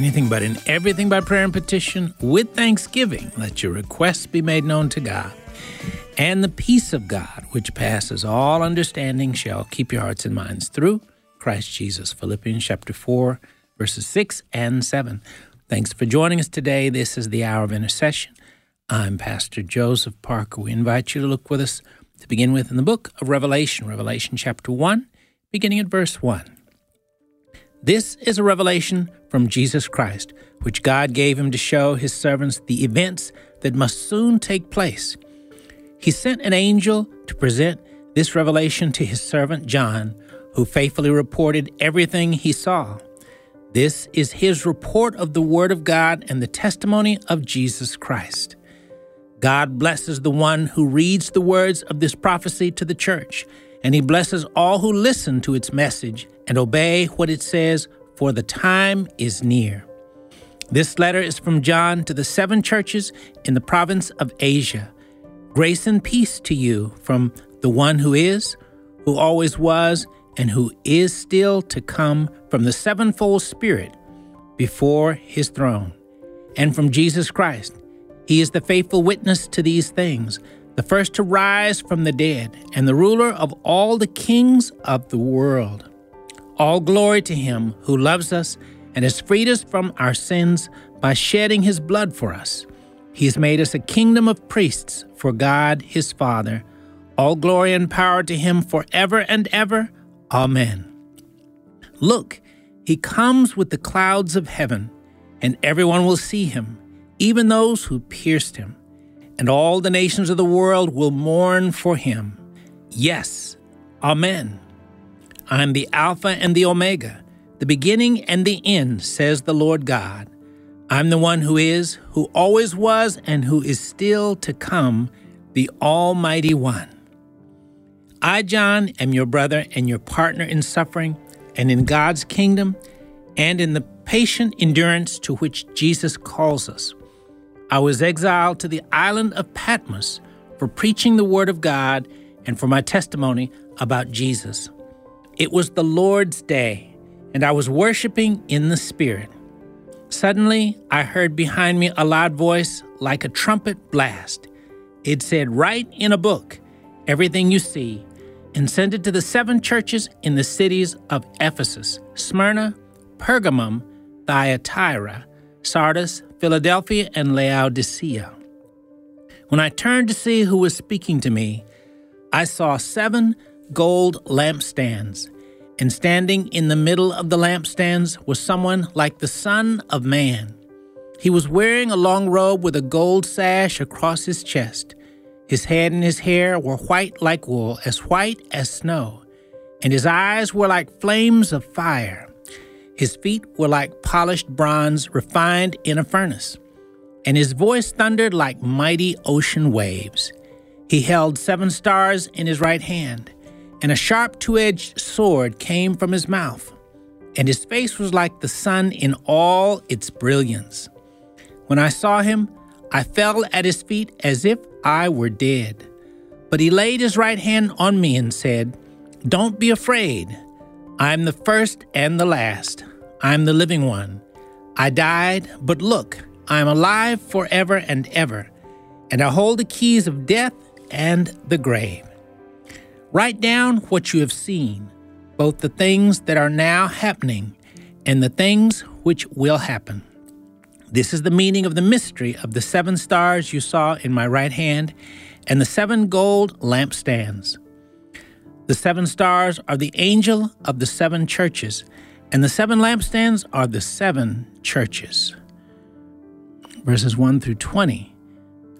Anything, but in everything by prayer and petition with thanksgiving, let your requests be made known to God. And the peace of God, which passes all understanding, shall keep your hearts and minds through Christ Jesus. Philippians chapter 4, verses 6 and 7. Thanks for joining us today. This is the hour of intercession. I'm Pastor Joseph Parker. We invite you to look with us to begin with in the book of Revelation, Revelation chapter 1, beginning at verse 1. This is a revelation from Jesus Christ, which God gave him to show his servants the events that must soon take place. He sent an angel to present this revelation to his servant John, who faithfully reported everything he saw. This is his report of the Word of God and the testimony of Jesus Christ. God blesses the one who reads the words of this prophecy to the church, and he blesses all who listen to its message and obey what it says, for the time is near. This letter is from John to the seven churches in the province of Asia. Grace and peace to you from the one who is, who always was, and who is still to come from the sevenfold Spirit before his throne, and from Jesus Christ. He is the faithful witness to these things, the first to rise from the dead, and the ruler of all the kings of the world. All glory to him who loves us and has freed us from our sins by shedding his blood for us. He has made us a kingdom of priests for God his Father. All glory and power to him forever and ever. Amen. Look, he comes with the clouds of heaven, and everyone will see him, even those who pierced him. And all the nations of the world will mourn for him. Yes, Amen. I'm the Alpha and the Omega, the beginning and the end, says the Lord God. I'm the one who is, who always was, and who is still to come, the Almighty One. I, John, am your brother and your partner in suffering and in God's kingdom and in the patient endurance to which Jesus calls us. I was exiled to the island of Patmos for preaching the Word of God and for my testimony about Jesus. It was the Lord's day, and I was worshiping in the Spirit. Suddenly, I heard behind me a loud voice like a trumpet blast. It said, Write in a book everything you see, and send it to the seven churches in the cities of Ephesus, Smyrna, Pergamum, Thyatira, Sardis, Philadelphia, and Laodicea. When I turned to see who was speaking to me, I saw seven gold lampstands, and standing in the middle of the lampstands was someone like the Son of Man. He was wearing a long robe with a gold sash across his chest. His head and his hair were white like wool, as white as snow, and his eyes were like flames of fire. His feet were like polished bronze refined in a furnace, and his voice thundered like mighty ocean waves. He held seven stars in his right hand and a sharp two edged sword came from his mouth, and his face was like the sun in all its brilliance. When I saw him, I fell at his feet as if I were dead. But he laid his right hand on me and said, Don't be afraid. I am the first and the last. I am the living one. I died, but look, I am alive forever and ever, and I hold the keys of death and the grave. Write down what you have seen, both the things that are now happening and the things which will happen. This is the meaning of the mystery of the seven stars you saw in my right hand and the seven gold lampstands. The seven stars are the angel of the seven churches, and the seven lampstands are the seven churches. Verses 1 through 20.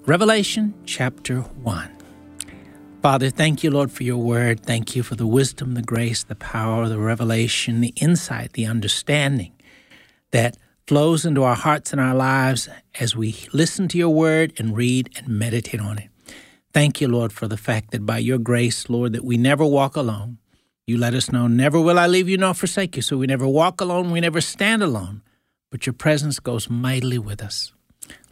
Revelation chapter 1. Father, thank you, Lord, for your word. Thank you for the wisdom, the grace, the power, the revelation, the insight, the understanding that flows into our hearts and our lives as we listen to your word and read and meditate on it. Thank you, Lord, for the fact that by your grace, Lord, that we never walk alone. You let us know, never will I leave you nor forsake you. So we never walk alone, we never stand alone, but your presence goes mightily with us.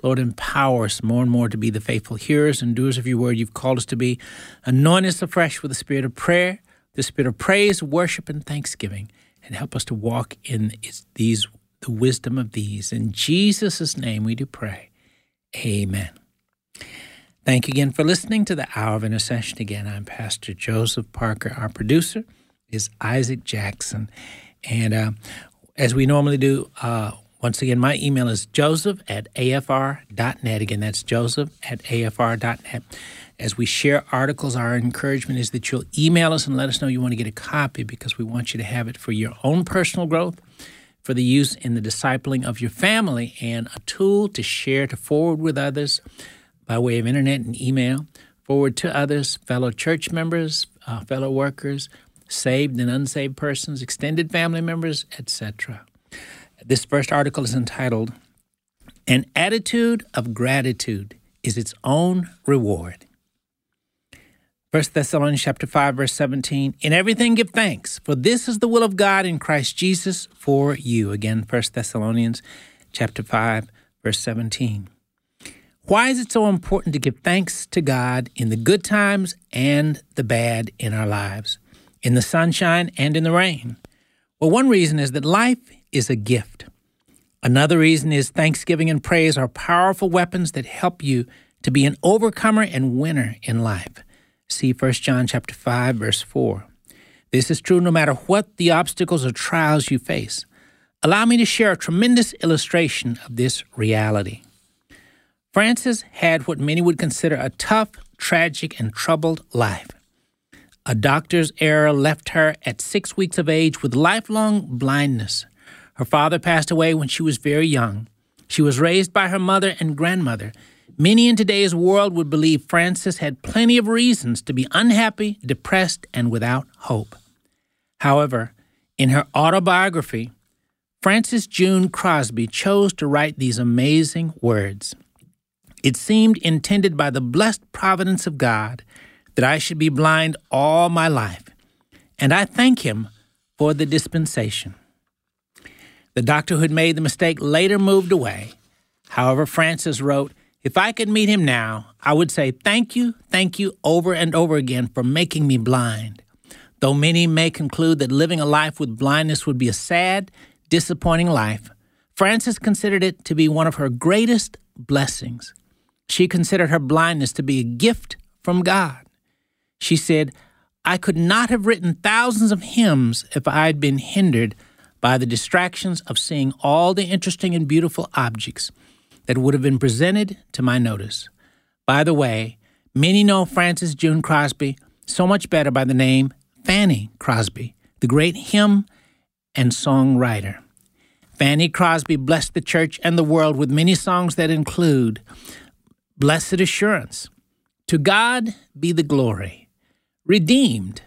Lord, empower us more and more to be the faithful hearers and doers of your word you've called us to be. Anoint us afresh with the spirit of prayer, the spirit of praise, worship, and thanksgiving, and help us to walk in these the wisdom of these. In Jesus' name we do pray. Amen. Thank you again for listening to the Hour of Intercession. Again, I'm Pastor Joseph Parker. Our producer is Isaac Jackson. And uh, as we normally do, uh, once again, my email is joseph at afr.net. Again, that's joseph at afr.net. As we share articles, our encouragement is that you'll email us and let us know you want to get a copy because we want you to have it for your own personal growth, for the use in the discipling of your family, and a tool to share, to forward with others by way of internet and email, forward to others, fellow church members, uh, fellow workers, saved and unsaved persons, extended family members, etc. This first article is entitled An Attitude of Gratitude is Its Own Reward. 1 Thessalonians chapter 5 verse 17 In everything give thanks for this is the will of God in Christ Jesus for you again 1 Thessalonians chapter 5 verse 17 why is it so important to give thanks to God in the good times and the bad in our lives, in the sunshine and in the rain? Well, one reason is that life is a gift. Another reason is thanksgiving and praise are powerful weapons that help you to be an overcomer and winner in life. See 1 John chapter 5 verse 4. This is true no matter what the obstacles or trials you face. Allow me to share a tremendous illustration of this reality. Frances had what many would consider a tough, tragic, and troubled life. A doctor's error left her at six weeks of age with lifelong blindness. Her father passed away when she was very young. She was raised by her mother and grandmother. Many in today's world would believe Frances had plenty of reasons to be unhappy, depressed, and without hope. However, in her autobiography, Frances June Crosby chose to write these amazing words. It seemed intended by the blessed providence of God that I should be blind all my life, and I thank Him for the dispensation. The doctor who had made the mistake later moved away. However, Frances wrote, If I could meet him now, I would say, Thank you, thank you over and over again for making me blind. Though many may conclude that living a life with blindness would be a sad, disappointing life, Frances considered it to be one of her greatest blessings. She considered her blindness to be a gift from God. She said, I could not have written thousands of hymns if I had been hindered by the distractions of seeing all the interesting and beautiful objects that would have been presented to my notice. By the way, many know Frances June Crosby so much better by the name Fanny Crosby, the great hymn and songwriter. Fanny Crosby blessed the church and the world with many songs that include Blessed assurance. To God be the glory. Redeemed.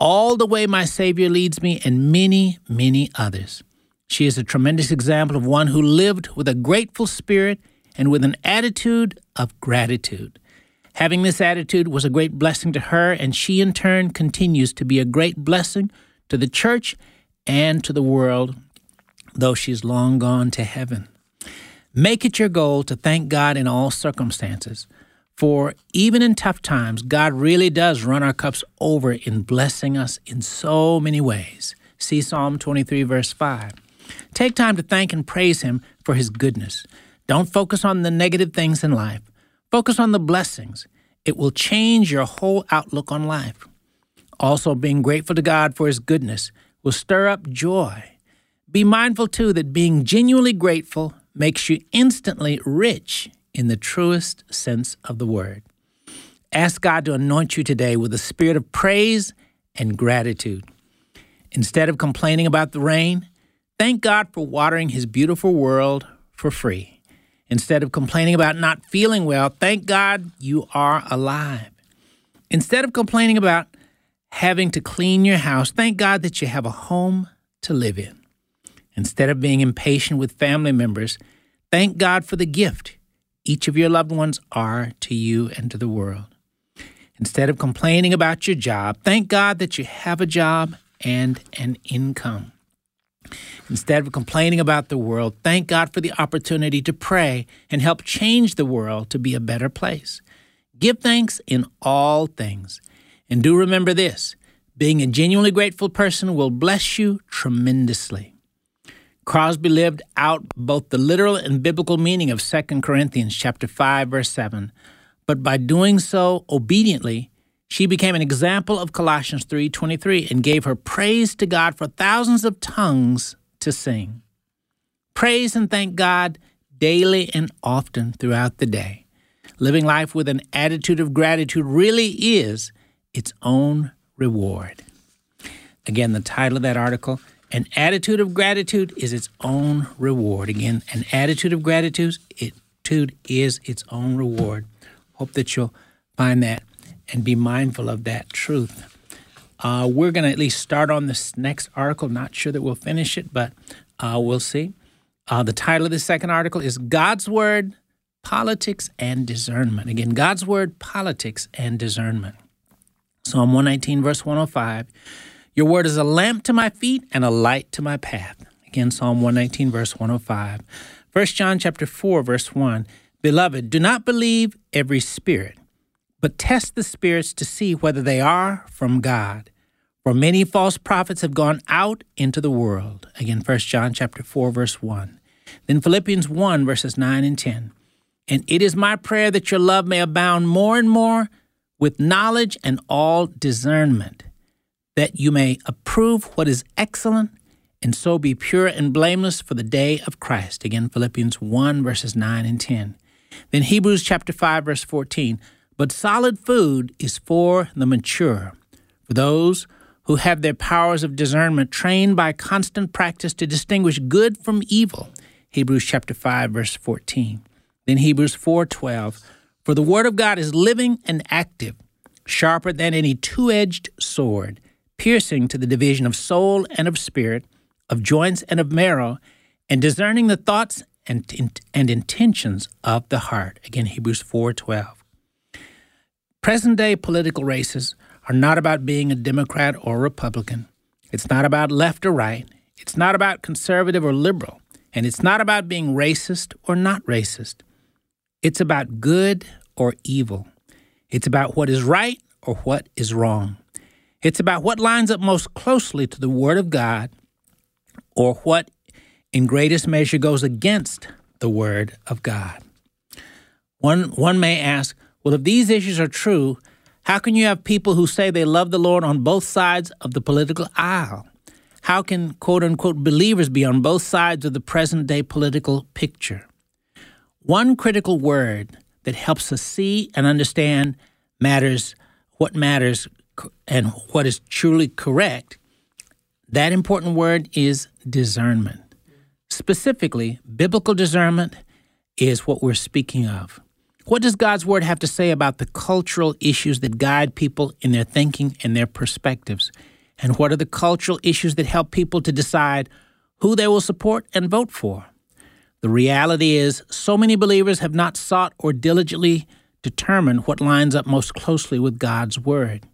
All the way my Savior leads me, and many, many others. She is a tremendous example of one who lived with a grateful spirit and with an attitude of gratitude. Having this attitude was a great blessing to her, and she in turn continues to be a great blessing to the church and to the world, though she's long gone to heaven. Make it your goal to thank God in all circumstances. For even in tough times, God really does run our cups over in blessing us in so many ways. See Psalm 23, verse 5. Take time to thank and praise Him for His goodness. Don't focus on the negative things in life, focus on the blessings. It will change your whole outlook on life. Also, being grateful to God for His goodness will stir up joy. Be mindful, too, that being genuinely grateful makes you instantly rich in the truest sense of the word. Ask God to anoint you today with a spirit of praise and gratitude. Instead of complaining about the rain, thank God for watering His beautiful world for free. Instead of complaining about not feeling well, thank God you are alive. Instead of complaining about having to clean your house, thank God that you have a home to live in. Instead of being impatient with family members, thank God for the gift each of your loved ones are to you and to the world. Instead of complaining about your job, thank God that you have a job and an income. Instead of complaining about the world, thank God for the opportunity to pray and help change the world to be a better place. Give thanks in all things. And do remember this being a genuinely grateful person will bless you tremendously. Crosby lived out both the literal and biblical meaning of 2 Corinthians chapter 5 verse 7. But by doing so obediently, she became an example of Colossians 3:23 and gave her praise to God for thousands of tongues to sing. Praise and thank God daily and often throughout the day. Living life with an attitude of gratitude really is its own reward. Again, the title of that article an attitude of gratitude is its own reward. Again, an attitude of gratitude is its own reward. Hope that you'll find that and be mindful of that truth. Uh, we're going to at least start on this next article. Not sure that we'll finish it, but uh, we'll see. Uh, the title of the second article is God's Word, Politics, and Discernment. Again, God's Word, Politics, and Discernment. Psalm 119, verse 105. Your word is a lamp to my feet and a light to my path. Again, Psalm 119, verse 105. 1 John chapter 4, verse 1. Beloved, do not believe every spirit, but test the spirits to see whether they are from God. For many false prophets have gone out into the world. Again, 1 John chapter 4, verse 1. Then Philippians 1, verses 9 and 10. And it is my prayer that your love may abound more and more with knowledge and all discernment that you may approve what is excellent and so be pure and blameless for the day of Christ. Again, Philippians 1, verses 9 and 10. Then Hebrews chapter 5, verse 14. But solid food is for the mature, for those who have their powers of discernment trained by constant practice to distinguish good from evil. Hebrews chapter 5, verse 14. Then Hebrews 4, 12. For the word of God is living and active, sharper than any two edged sword piercing to the division of soul and of spirit, of joints and of marrow, and discerning the thoughts and, and intentions of the heart. Again, Hebrews 4:12. Present day political races are not about being a Democrat or Republican. It's not about left or right. It's not about conservative or liberal. And it's not about being racist or not racist. It's about good or evil. It's about what is right or what is wrong. It's about what lines up most closely to the Word of God or what, in greatest measure, goes against the Word of God. One, one may ask, well, if these issues are true, how can you have people who say they love the Lord on both sides of the political aisle? How can quote unquote believers be on both sides of the present day political picture? One critical word that helps us see and understand matters, what matters and what is truly correct, that important word is discernment. Specifically, biblical discernment is what we're speaking of. What does God's word have to say about the cultural issues that guide people in their thinking and their perspectives? And what are the cultural issues that help people to decide who they will support and vote for? The reality is, so many believers have not sought or diligently determined what lines up most closely with God's word.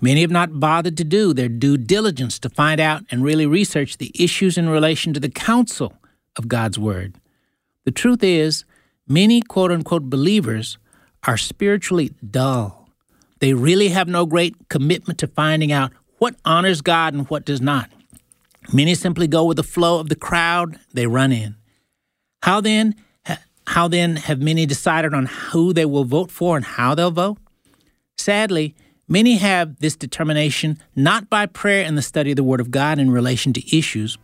Many have not bothered to do their due diligence to find out and really research the issues in relation to the counsel of God's Word. The truth is, many quote unquote believers are spiritually dull. They really have no great commitment to finding out what honors God and what does not. Many simply go with the flow of the crowd they run in. How then how then have many decided on who they will vote for and how they'll vote? Sadly, Many have this determination not by prayer and the study of the Word of God in relation to issues,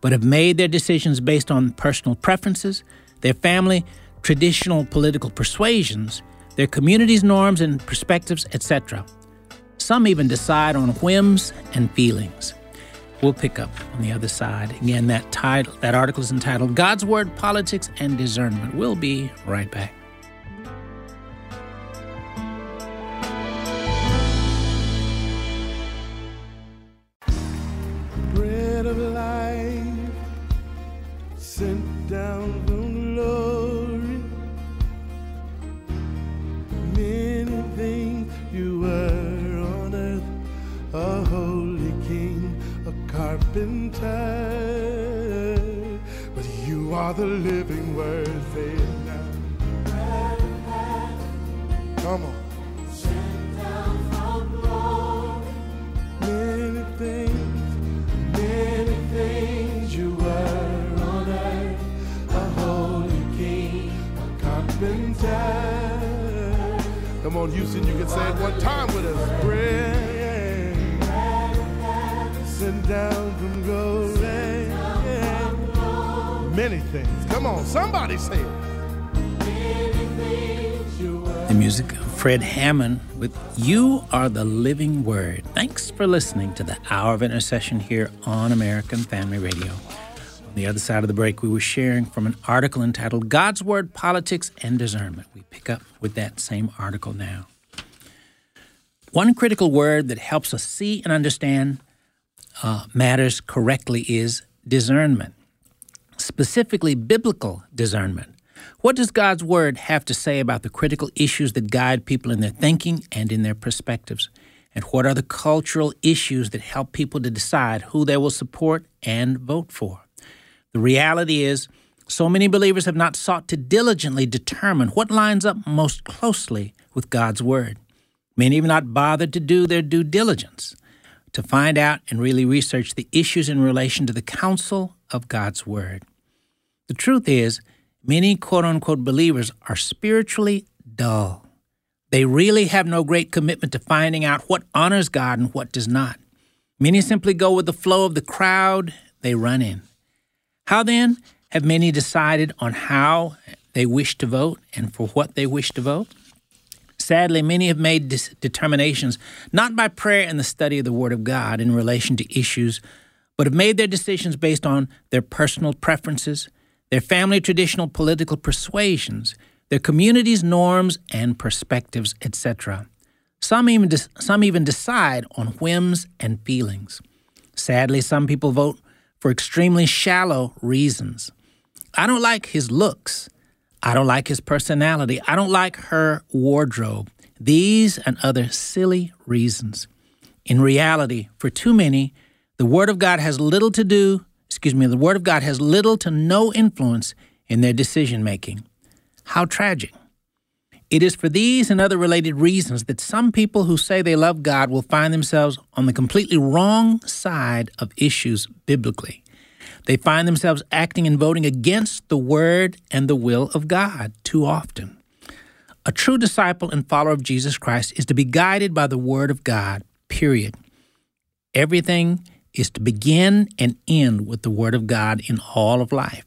but have made their decisions based on personal preferences, their family, traditional political persuasions, their community's norms and perspectives, etc. Some even decide on whims and feelings. We'll pick up on the other side. Again, that title, that article is entitled God's Word, Politics, and Discernment. We'll be right back. Fred Hammond with You Are the Living Word. Thanks for listening to the Hour of Intercession here on American Family Radio. On the other side of the break, we were sharing from an article entitled God's Word, Politics, and Discernment. We pick up with that same article now. One critical word that helps us see and understand uh, matters correctly is discernment, specifically biblical discernment. What does God's Word have to say about the critical issues that guide people in their thinking and in their perspectives? And what are the cultural issues that help people to decide who they will support and vote for? The reality is, so many believers have not sought to diligently determine what lines up most closely with God's Word. Many have not bothered to do their due diligence to find out and really research the issues in relation to the counsel of God's Word. The truth is, many quote unquote believers are spiritually dull. They really have no great commitment to finding out what honors God and what does not. Many simply go with the flow of the crowd they run in. How then have many decided on how they wish to vote and for what they wish to vote? Sadly, many have made dis- determinations not by prayer and the study of the Word of God in relation to issues, but have made their decisions based on their personal preferences, their family traditional political persuasions, their community's norms and perspectives, etc. Some even, de- some even decide on whims and feelings. Sadly, some people vote for extremely shallow reasons. I don't like his looks. I don't like his personality. I don't like her wardrobe. These and other silly reasons. In reality, for too many, the Word of God has little to do, excuse me, the Word of God has little to no influence in their decision making. How tragic. It is for these and other related reasons that some people who say they love God will find themselves on the completely wrong side of issues biblically. They find themselves acting and voting against the word and the will of God too often. A true disciple and follower of Jesus Christ is to be guided by the word of God, period. Everything is to begin and end with the word of God in all of life.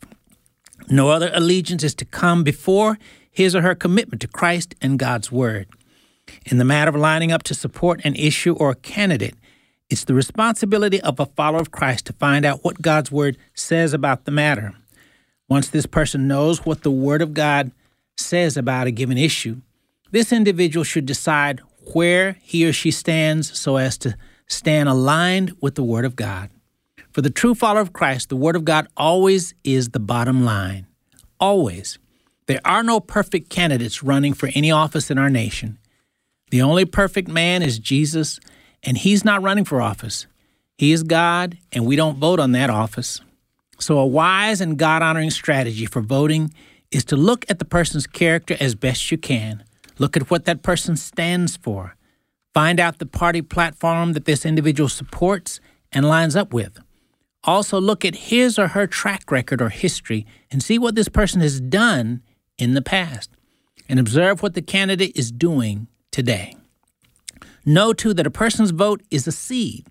No other allegiance is to come before his or her commitment to Christ and God's Word. In the matter of lining up to support an issue or a candidate, it's the responsibility of a follower of Christ to find out what God's Word says about the matter. Once this person knows what the Word of God says about a given issue, this individual should decide where he or she stands so as to stand aligned with the Word of God. For the true follower of Christ, the Word of God always is the bottom line. Always. There are no perfect candidates running for any office in our nation. The only perfect man is Jesus, and he's not running for office. He is God, and we don't vote on that office. So, a wise and God honoring strategy for voting is to look at the person's character as best you can. Look at what that person stands for. Find out the party platform that this individual supports and lines up with. Also, look at his or her track record or history and see what this person has done in the past and observe what the candidate is doing today. Know too that a person's vote is a seed,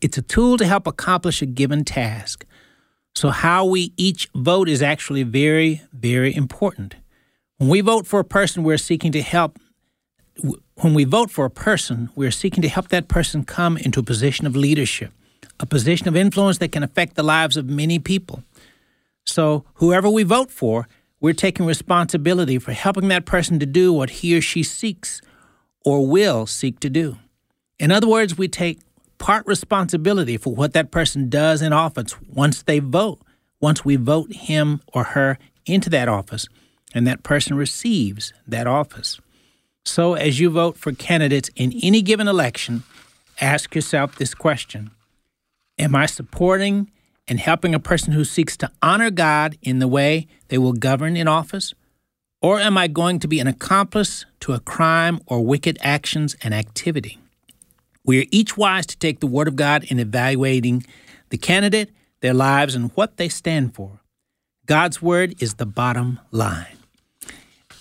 it's a tool to help accomplish a given task. So, how we each vote is actually very, very important. When we vote for a person, we're seeking to help. When we vote for a person, we're seeking to help that person come into a position of leadership, a position of influence that can affect the lives of many people. So, whoever we vote for, we're taking responsibility for helping that person to do what he or she seeks or will seek to do. In other words, we take part responsibility for what that person does in office once they vote, once we vote him or her into that office, and that person receives that office. So, as you vote for candidates in any given election, ask yourself this question Am I supporting and helping a person who seeks to honor God in the way they will govern in office? Or am I going to be an accomplice to a crime or wicked actions and activity? We are each wise to take the Word of God in evaluating the candidate, their lives, and what they stand for. God's Word is the bottom line.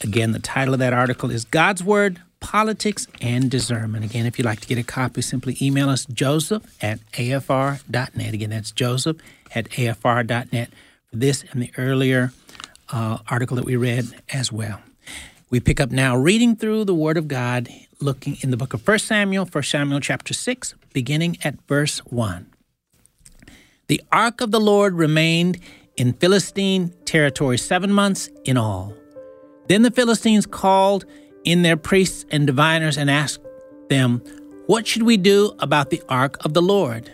Again, the title of that article is God's Word, politics, and discernment. Again, if you'd like to get a copy, simply email us joseph at afr.net. Again, that's joseph at afr.net for this and the earlier uh, article that we read as well. We pick up now reading through the Word of God, looking in the book of 1 Samuel, 1 Samuel chapter 6, beginning at verse 1. The ark of the Lord remained in Philistine territory seven months in all. Then the Philistines called in their priests and diviners and asked them, What should we do about the ark of the Lord?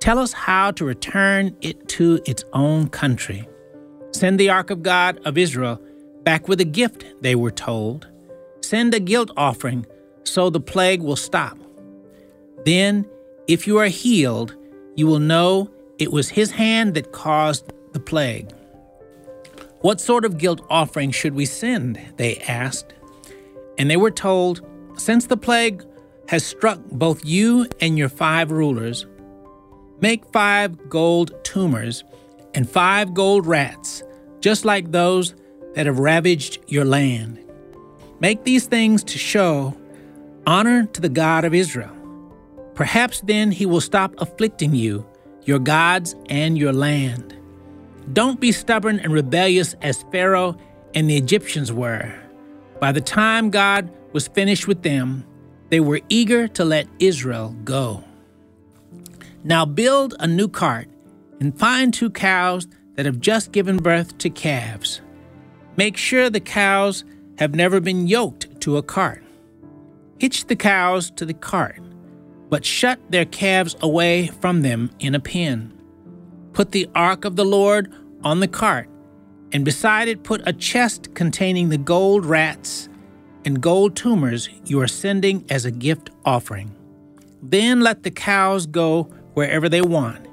Tell us how to return it to its own country. Send the ark of God of Israel back with a gift, they were told. Send a guilt offering so the plague will stop. Then, if you are healed, you will know it was his hand that caused the plague. What sort of guilt offering should we send? They asked. And they were told, Since the plague has struck both you and your five rulers, make five gold tumors and five gold rats, just like those that have ravaged your land. Make these things to show honor to the God of Israel. Perhaps then he will stop afflicting you, your gods, and your land. Don't be stubborn and rebellious as Pharaoh and the Egyptians were. By the time God was finished with them, they were eager to let Israel go. Now build a new cart and find two cows that have just given birth to calves. Make sure the cows have never been yoked to a cart. Hitch the cows to the cart, but shut their calves away from them in a pen. Put the ark of the Lord on the cart, and beside it put a chest containing the gold rats and gold tumors you are sending as a gift offering. Then let the cows go wherever they want.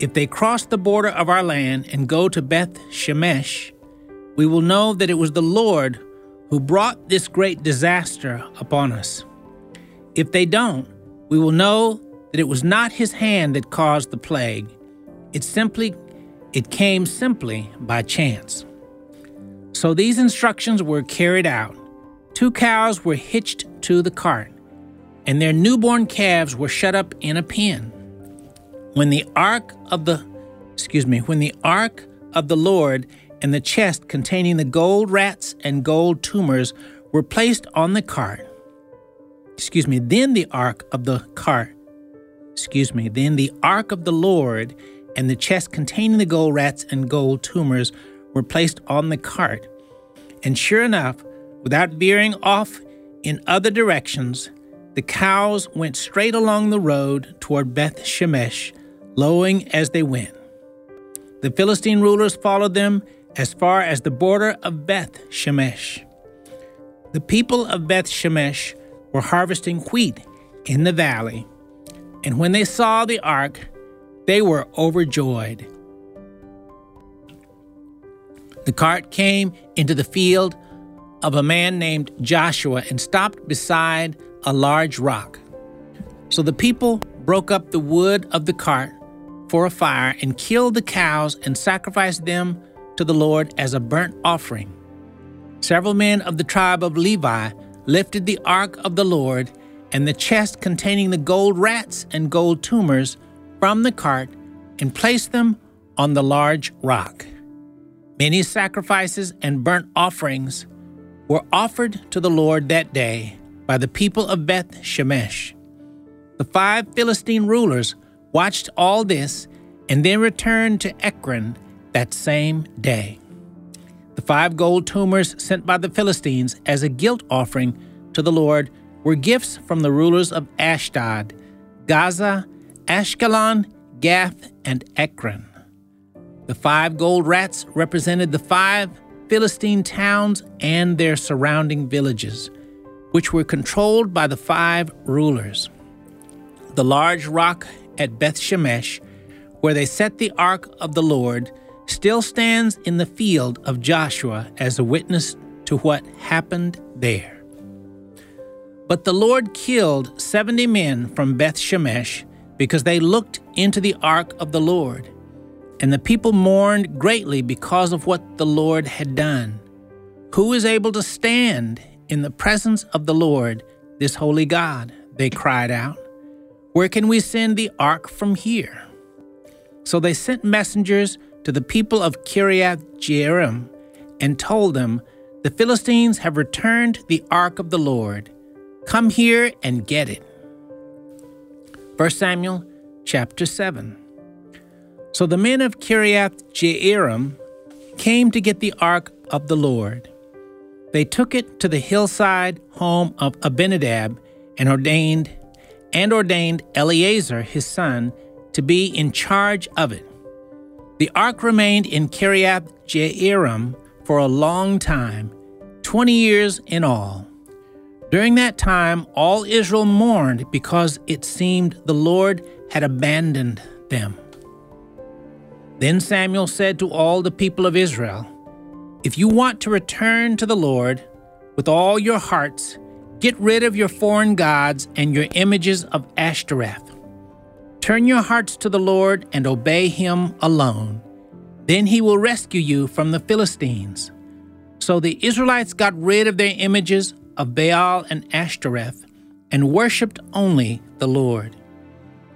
If they cross the border of our land and go to Beth Shemesh, we will know that it was the Lord who brought this great disaster upon us. If they don't, we will know that it was not his hand that caused the plague. It simply it came simply by chance. So these instructions were carried out. Two cows were hitched to the cart, and their newborn calves were shut up in a pen. When the ark of the excuse me, when the ark of the Lord and the chest containing the gold rats and gold tumors were placed on the cart. Excuse me, then the ark of the cart. Excuse me, then the ark of the Lord and the chest containing the gold rats and gold tumors were placed on the cart. And sure enough, without veering off in other directions, the cows went straight along the road toward Beth Shemesh, lowing as they went. The Philistine rulers followed them as far as the border of Beth Shemesh. The people of Beth Shemesh were harvesting wheat in the valley, and when they saw the ark, they were overjoyed. The cart came into the field of a man named Joshua and stopped beside a large rock. So the people broke up the wood of the cart for a fire and killed the cows and sacrificed them to the Lord as a burnt offering. Several men of the tribe of Levi lifted the ark of the Lord and the chest containing the gold rats and gold tumors from the cart and placed them on the large rock. Many sacrifices and burnt offerings were offered to the Lord that day by the people of Beth Shemesh. The five Philistine rulers watched all this and then returned to Ekron that same day. The five gold tumors sent by the Philistines as a guilt offering to the Lord were gifts from the rulers of Ashdod, Gaza, Ashkelon, Gath, and Ekron. The five gold rats represented the five Philistine towns and their surrounding villages, which were controlled by the five rulers. The large rock at Beth Shemesh, where they set the ark of the Lord, still stands in the field of Joshua as a witness to what happened there. But the Lord killed 70 men from Beth Shemesh because they looked into the ark of the Lord. And the people mourned greatly because of what the Lord had done. Who is able to stand in the presence of the Lord, this holy God, they cried out. Where can we send the ark from here? So they sent messengers to the people of Kiriath Jearim and told them, The Philistines have returned the ark of the Lord. Come here and get it. 1 Samuel chapter 7. So the men of Kiriath Jearim came to get the ark of the Lord. They took it to the hillside home of Abinadab and ordained and ordained Eleazar his son to be in charge of it. The ark remained in Kiriath Jearim for a long time, 20 years in all. During that time, all Israel mourned because it seemed the Lord had abandoned them. Then Samuel said to all the people of Israel, If you want to return to the Lord with all your hearts, get rid of your foreign gods and your images of Ashtoreth. Turn your hearts to the Lord and obey him alone. Then he will rescue you from the Philistines. So the Israelites got rid of their images of Baal and Ashtoreth and worshipped only the Lord.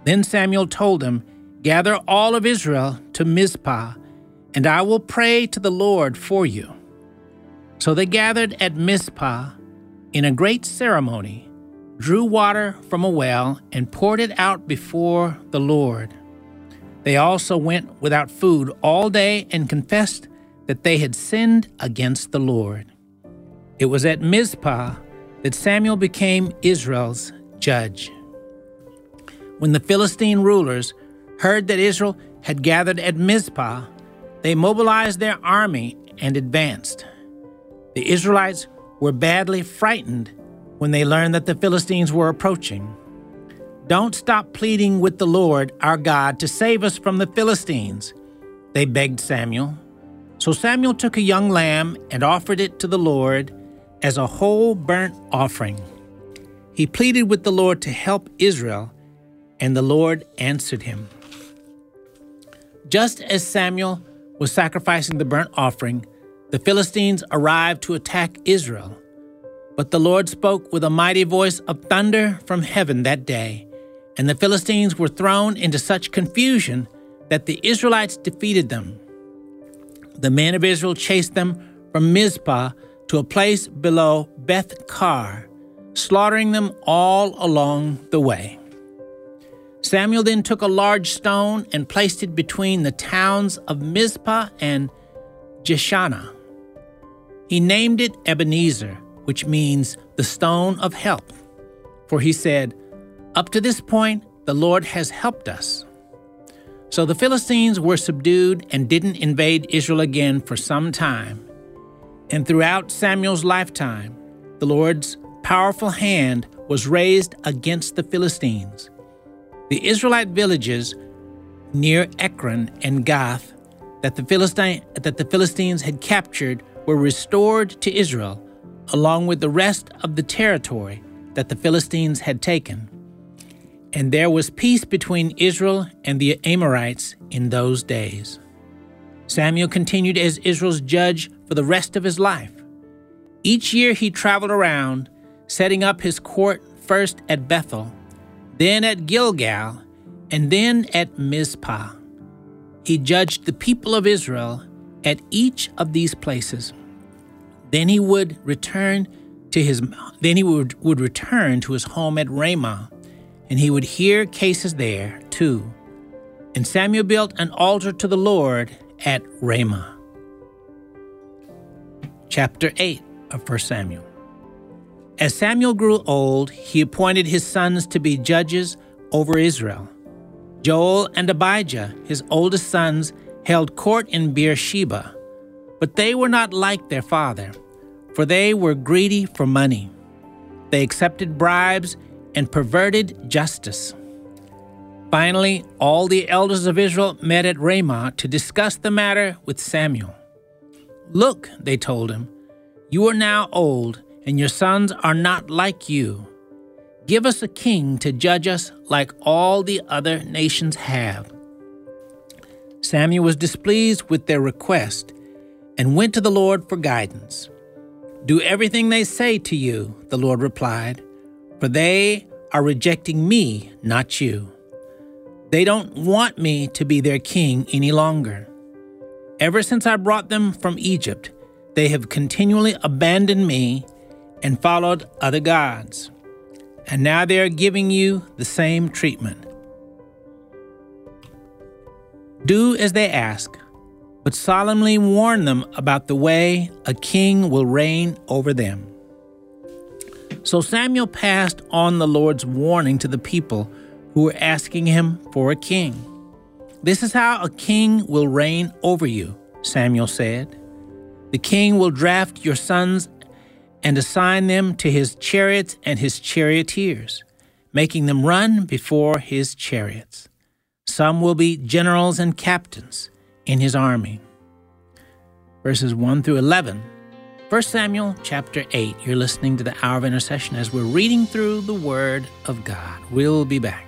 Then Samuel told them, Gather all of Israel to Mizpah, and I will pray to the Lord for you. So they gathered at Mizpah in a great ceremony drew water from a well, and poured it out before the Lord. They also went without food all day and confessed that they had sinned against the Lord. It was at Mizpah that Samuel became Israel's judge. When the Philistine rulers heard that Israel had gathered at Mizpah, they mobilized their army and advanced. The Israelites were badly frightened when they learned that the Philistines were approaching. Don't stop pleading with the Lord our God to save us from the Philistines, they begged Samuel. So Samuel took a young lamb and offered it to the Lord as a whole burnt offering. He pleaded with the Lord to help Israel, and the Lord answered him. Just as Samuel was sacrificing the burnt offering, the Philistines arrived to attack Israel. But the Lord spoke with a mighty voice of thunder from heaven that day, and the Philistines were thrown into such confusion that the Israelites defeated them. The men of Israel chased them from Mizpah to a place below Beth Kar, slaughtering them all along the way. Samuel then took a large stone and placed it between the towns of Mizpah and Jeshanah. He named it Ebenezer which means the stone of help. For he said, Up to this point, the Lord has helped us. So the Philistines were subdued and didn't invade Israel again for some time. And throughout Samuel's lifetime, the Lord's powerful hand was raised against the Philistines. The Israelite villages near Ekron and Gath that the, Philistine, that the Philistines had captured were restored to Israel along with the rest of the territory that the Philistines had taken. And there was peace between Israel and the Amorites in those days. Samuel continued as Israel's judge for the rest of his life. Each year he traveled around, setting up his court first at Bethel, then at Gilgal, and then at Mizpah. He judged the people of Israel at each of these places. Then he would return to his then he would, would return to his home at Ramah, and he would hear cases there too. And Samuel built an altar to the Lord at Ramah. Chapter 8 of 1 Samuel. As Samuel grew old, he appointed his sons to be judges over Israel. Joel and Abijah, his oldest sons, held court in Beersheba. But they were not like their father, for they were greedy for money. They accepted bribes and perverted justice. Finally, all the elders of Israel met at Ramah to discuss the matter with Samuel. Look, they told him, you are now old, and your sons are not like you. Give us a king to judge us like all the other nations have. Samuel was displeased with their request and went to the Lord for guidance. Do everything they say to you, the Lord replied, for they are rejecting me, not you. They don't want me to be their king any longer. Ever since I brought them from Egypt, they have continually abandoned me and followed other gods. And now they are giving you the same treatment. Do as they ask, but solemnly warn them about the way a king will reign over them. So Samuel passed on the Lord's warning to the people who were asking him for a king. This is how a king will reign over you, Samuel said. The king will draft your sons and assign them to his chariots and his charioteers, making them run before his chariots. Some will be generals and captains in his army. Verses 1 through 11. 1 Samuel chapter 8. You're listening to the Hour of Intercession as we're reading through the Word of God. We'll be back.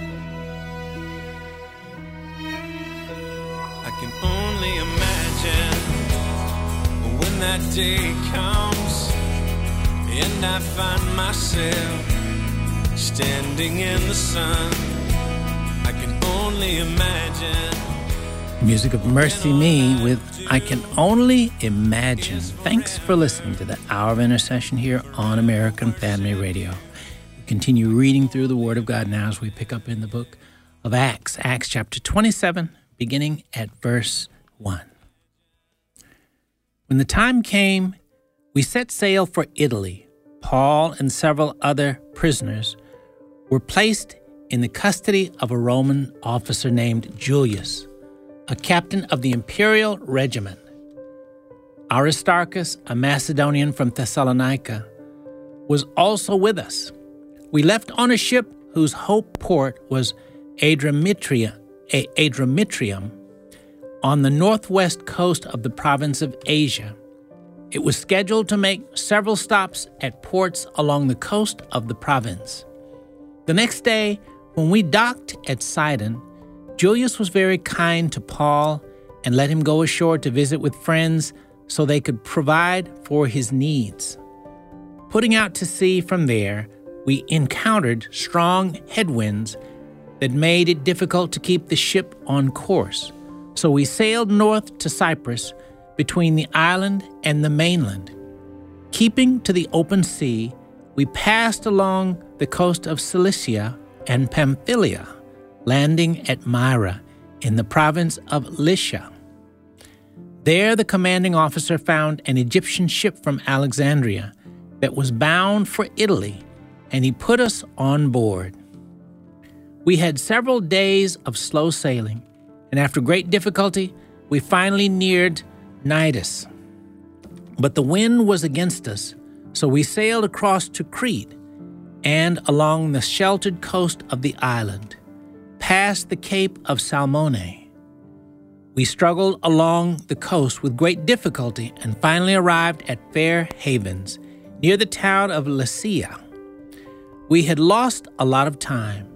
That day comes and I find myself standing in the sun. I can only imagine. Music of MercyMe with I Can Only Imagine. Thanks for listening to the Hour of Intercession here on American Family Radio. We continue reading through the Word of God now as we pick up in the book of Acts, Acts chapter 27, beginning at verse 1. When the time came, we set sail for Italy. Paul and several other prisoners were placed in the custody of a Roman officer named Julius a captain of the imperial regiment. Aristarchus, a Macedonian from Thessalonica, was also with us. We left on a ship whose hope port was Adramytria, Adramytrium on the northwest coast of the province of Asia. It was scheduled to make several stops at ports along the coast of the province. The next day, when we docked at Sidon, Julius was very kind to Paul and let him go ashore to visit with friends so they could provide for his needs. Putting out to sea from there, we encountered strong headwinds that made it difficult to keep the ship on course. So we sailed north to Cyprus between the island and the mainland. Keeping to the open sea, we passed along the coast of Cilicia and Pamphylia landing at Myra in the province of Lycia. There, the commanding officer found an Egyptian ship from Alexandria that was bound for Italy, and he put us on board. We had several days of slow sailing, and after great difficulty, we finally neared Cnidus. But the wind was against us, so we sailed across to Crete and along the sheltered coast of the island past the Cape of Salmone. We struggled along the coast with great difficulty and finally arrived at Fair Havens, near the town of Lasea. We had lost a lot of time.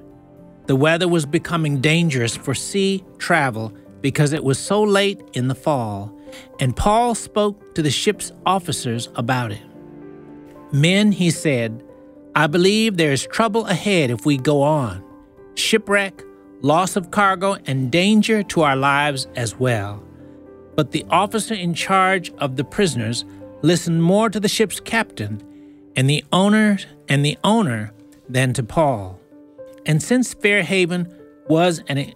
The weather was becoming dangerous for sea travel because it was so late in the fall, and Paul spoke to the ship's officers about it. Men, he said, I believe there is trouble ahead if we go on shipwreck, loss of cargo, and danger to our lives as well. But the officer in charge of the prisoners listened more to the ship's captain and the owner and the owner than to Paul. And since Fairhaven was an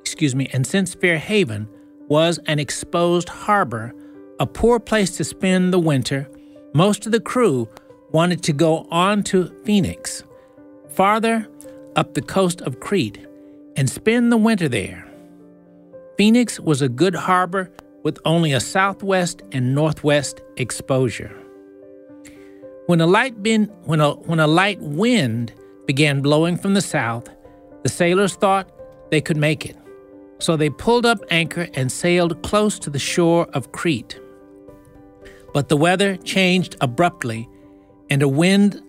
excuse me, and since Fairhaven was an exposed harbor, a poor place to spend the winter, most of the crew wanted to go on to Phoenix, farther up the coast of Crete, and spend the winter there. Phoenix was a good harbor with only a southwest and northwest exposure. When a light, bin, when a, when a light wind began blowing from the south, the sailors thought they could make it. So they pulled up anchor and sailed close to the shore of Crete. But the weather changed abruptly, and a wind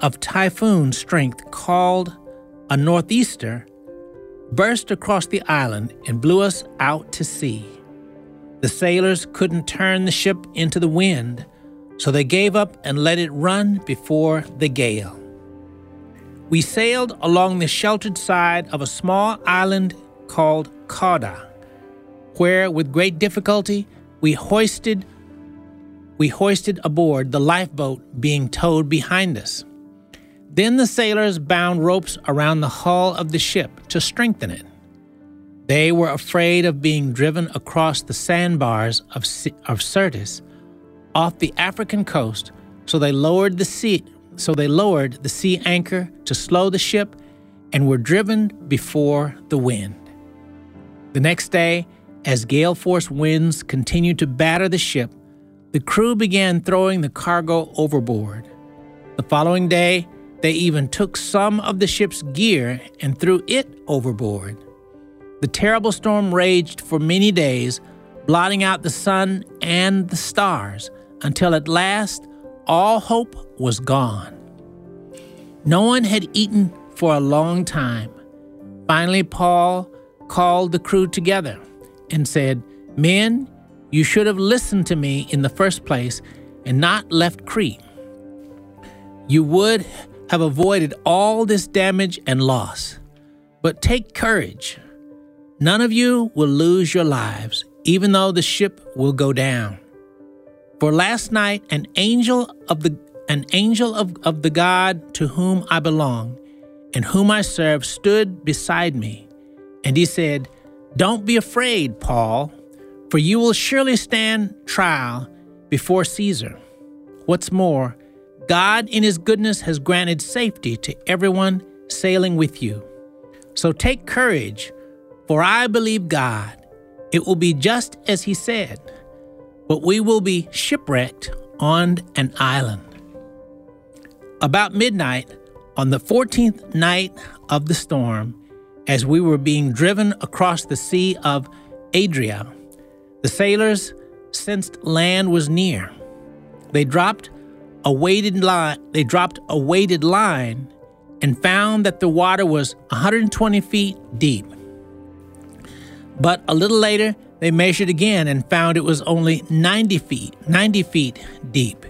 of typhoon strength called a northeaster burst across the island and blew us out to sea. The sailors couldn't turn the ship into the wind, so they gave up and let it run before the gale. We sailed along the sheltered side of a small island called Cauda, where with great difficulty we hoisted we hoisted aboard the lifeboat being towed behind us. Then the sailors bound ropes around the hull of the ship to strengthen it. They were afraid of being driven across the sandbars of, of Syrtis off the African coast, so they lowered the sea so they lowered the sea anchor to slow the ship and were driven before the wind. The next day, as gale force winds continued to batter the ship, the crew began throwing the cargo overboard. The following day, they even took some of the ship's gear and threw it overboard. The terrible storm raged for many days, blotting out the sun and the stars, until at last all hope was gone. No one had eaten for a long time. Finally, Paul called the crew together and said, Men, you should have listened to me in the first place and not left Crete. You would have avoided all this damage and loss. But take courage. None of you will lose your lives, even though the ship will go down. For last night, an angel of the an angel of, of the God to whom I belong and whom I serve stood beside me. And he said, Don't be afraid, Paul, for you will surely stand trial before Caesar. What's more, God, in His goodness, has granted safety to everyone sailing with you. So take courage, for I believe God. It will be just as He said, but we will be shipwrecked on an island. About midnight, on the 14th night of the storm, as we were being driven across the Sea of Adria, the sailors sensed land was near. They dropped a weighted line, they dropped a weighted line and found that the water was 120 feet deep. But a little later, they measured again and found it was only 90 feet, 90 feet deep.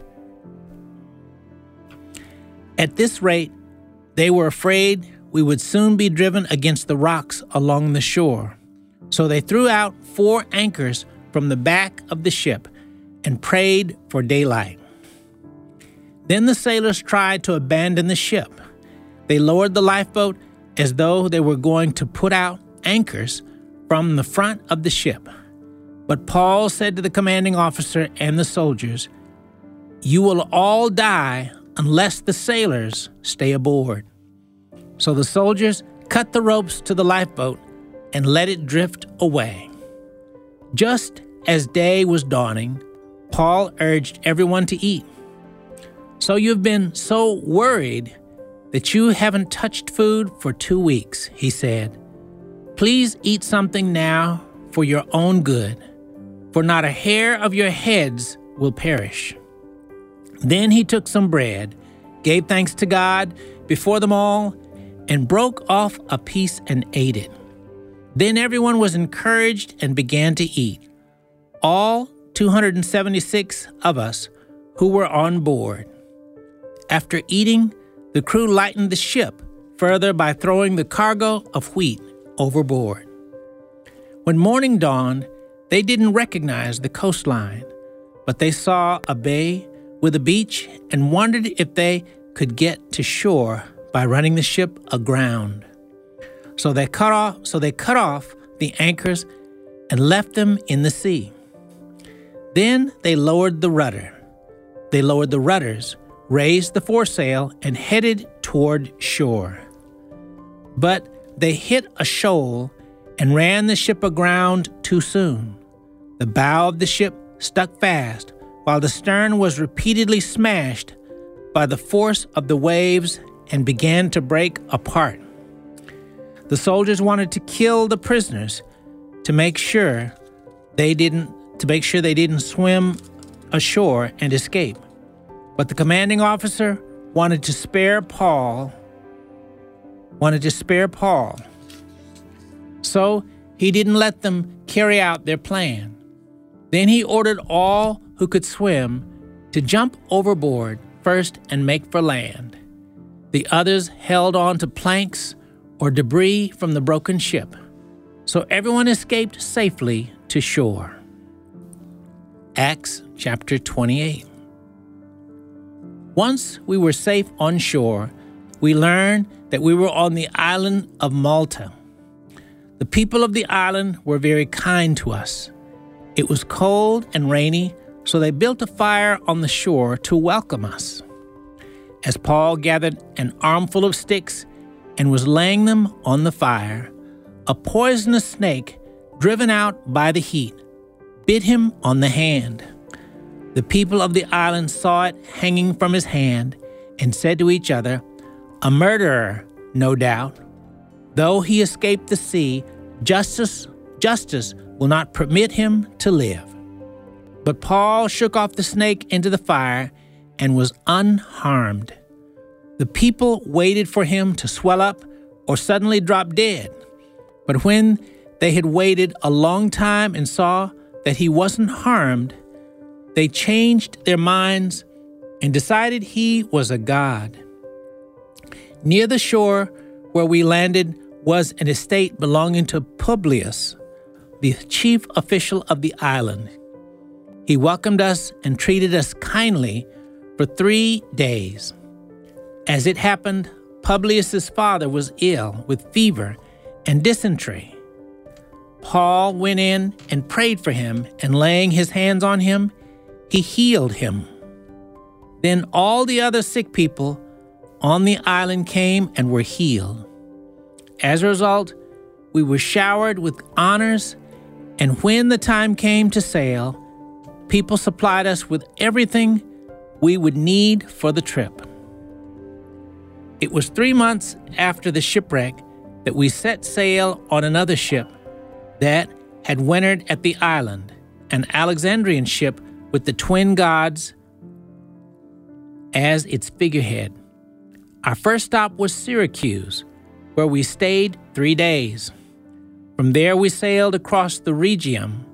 At this rate, they were afraid we would soon be driven against the rocks along the shore. So they threw out four anchors from the back of the ship and prayed for daylight. Then the sailors tried to abandon the ship. They lowered the lifeboat as though they were going to put out anchors from the front of the ship. But Paul said to the commanding officer and the soldiers, You will all die unless the sailors stay aboard. So the soldiers cut the ropes to the lifeboat and let it drift away. Just as day was dawning, Paul urged everyone to eat. So you've been so worried that you haven't touched food for two weeks, he said. Please eat something now for your own good, for not a hair of your heads will perish. Then he took some bread, gave thanks to God before them all, and broke off a piece and ate it. Then everyone was encouraged and began to eat. All 276 of us who were on board. After eating, the crew lightened the ship further by throwing the cargo of wheat overboard. When morning dawned, they didn't recognize the coastline, but they saw a bay with a beach and wondered if they could get to shore by running the ship aground. So they cut off so they cut off the anchors and left them in the sea. Then they lowered the rudder. They lowered the rudders, raised the foresail, and headed toward shore. But they hit a shoal and ran the ship aground too soon. The bow of the ship stuck fast, while the stern was repeatedly smashed by the force of the waves and began to break apart. The soldiers wanted to kill the prisoners to make sure they didn't to make sure they didn't swim ashore and escape. But the commanding officer wanted to spare Paul wanted to spare Paul. So he didn't let them carry out their plan. Then he ordered all who could swim to jump overboard first and make for land. The others held on to planks or debris from the broken ship. So everyone escaped safely to shore. Acts chapter 28. Once we were safe on shore, we learned that we were on the island of Malta. The people of the island were very kind to us. It was cold and rainy, so they built a fire on the shore to welcome us. As Paul gathered an armful of sticks and was laying them on the fire, a poisonous snake, driven out by the heat, bit him on the hand. The people of the island saw it hanging from his hand and said to each other, A murderer, no doubt. Though he escaped the sea, justice, justice will not permit him to live. But Paul shook off the snake into the fire and was unharmed. The people waited for him to swell up or suddenly drop dead. But when they had waited a long time and saw that he wasn't harmed, they changed their minds and decided he was a god. Near the shore where we landed was an estate belonging to Publius, the chief official of the island. He welcomed us and treated us kindly for three days. As it happened, Publius's father was ill with fever and dysentery. Paul went in and prayed for him, and laying his hands on him, he healed him. Then all the other sick people on the island came and were healed. As a result, we were showered with honors, and when the time came to sail, people supplied us with everything we would need for the trip. It was three months after the shipwreck that we set sail on another ship that had wintered at the island, an Alexandrian ship with the twin gods as its figurehead. Our first stop was Syracuse, where we stayed three days. From there, we sailed across the Rhegium.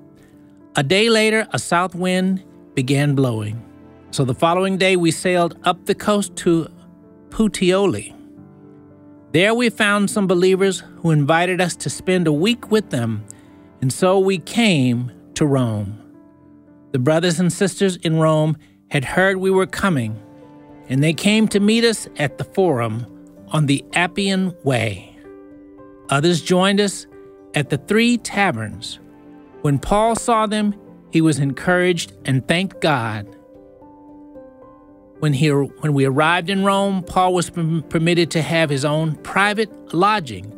A day later, a south wind began blowing. So the following day, we sailed up the coast to Puteoli. There, we found some believers who invited us to spend a week with them, and so we came to Rome. The brothers and sisters in Rome had heard we were coming, and they came to meet us at the Forum on the Appian Way. Others joined us at the three taverns. When Paul saw them, he was encouraged and thanked God when, he, when we arrived in Rome, Paul was permitted to have his own private lodging,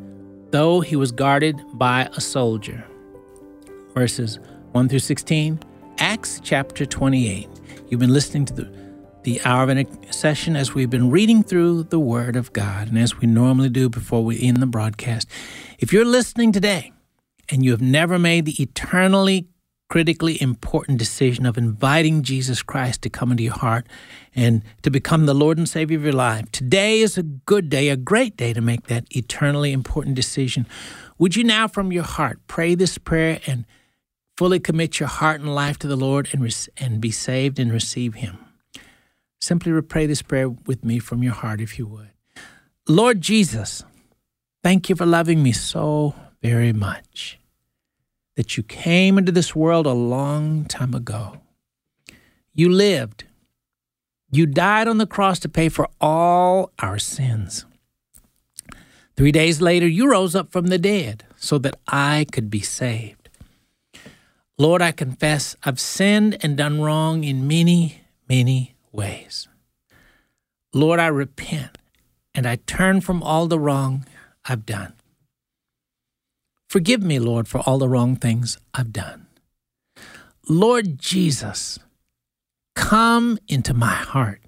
though he was guarded by a soldier. Verses 1 through 16, Acts chapter 28. You've been listening to the, the hour of intercession as we've been reading through the Word of God, and as we normally do before we end the broadcast. If you're listening today and you have never made the eternally critically important decision of inviting Jesus Christ to come into your heart and to become the Lord and Savior of your life, today is a good day, a great day to make that eternally important decision. Would you now, from your heart, pray this prayer and fully commit your heart and life to the Lord and, and be saved and receive Him? Simply pray this prayer with me from your heart, if you would. Lord Jesus, thank you for loving me so very much that you came into this world a long time ago. You lived. You died on the cross to pay for all our sins. Three days later, you rose up from the dead so that I could be saved. Lord, I confess I've sinned and done wrong in many, many ways. Lord, I repent and I turn from all the wrong I've done. Forgive me, Lord, for all the wrong things I've done. Lord Jesus, come into my heart.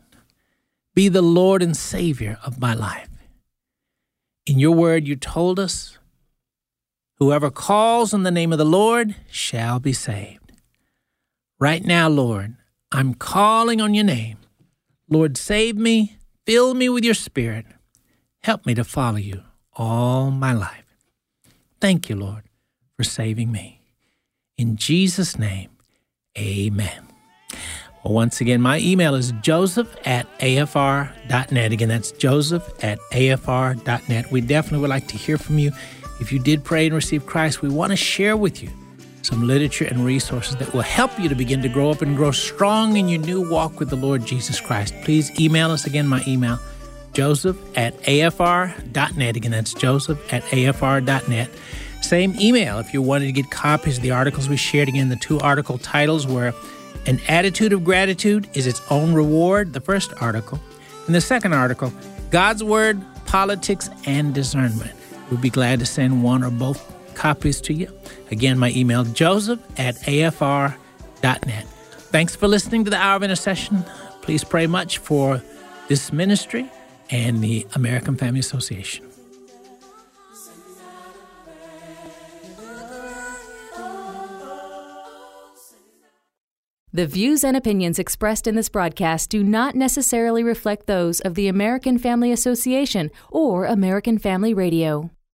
Be the Lord and Savior of my life. In your word, you told us, whoever calls on the name of the Lord shall be saved. Right now, Lord, I'm calling on your name. Lord, save me, fill me with your spirit. Help me to follow you all my life. Thank you, Lord, for saving me. In Jesus' name, amen. Well, once again, my email is joseph at afr.net. Again, that's joseph at afr.net. We definitely would like to hear from you. If you did pray and receive Christ, we want to share with you some literature and resources that will help you to begin to grow up and grow strong in your new walk with the Lord Jesus Christ. Please email us again. My email, joseph at afr.net. Again, that's joseph at afr.net. Same email if you wanted to get copies of the articles we shared. Again, the two article titles were An Attitude of Gratitude is Its Own Reward, the first article, and the second article, God's Word, Politics, and Discernment. We'd be glad to send one or both copies to you. Again, my email, joseph at afr.net. Thanks for listening to the Hour of Intercession. Please pray much for this ministry and the American Family Association. The views and opinions expressed in this broadcast do not necessarily reflect those of the American Family Association or American Family Radio.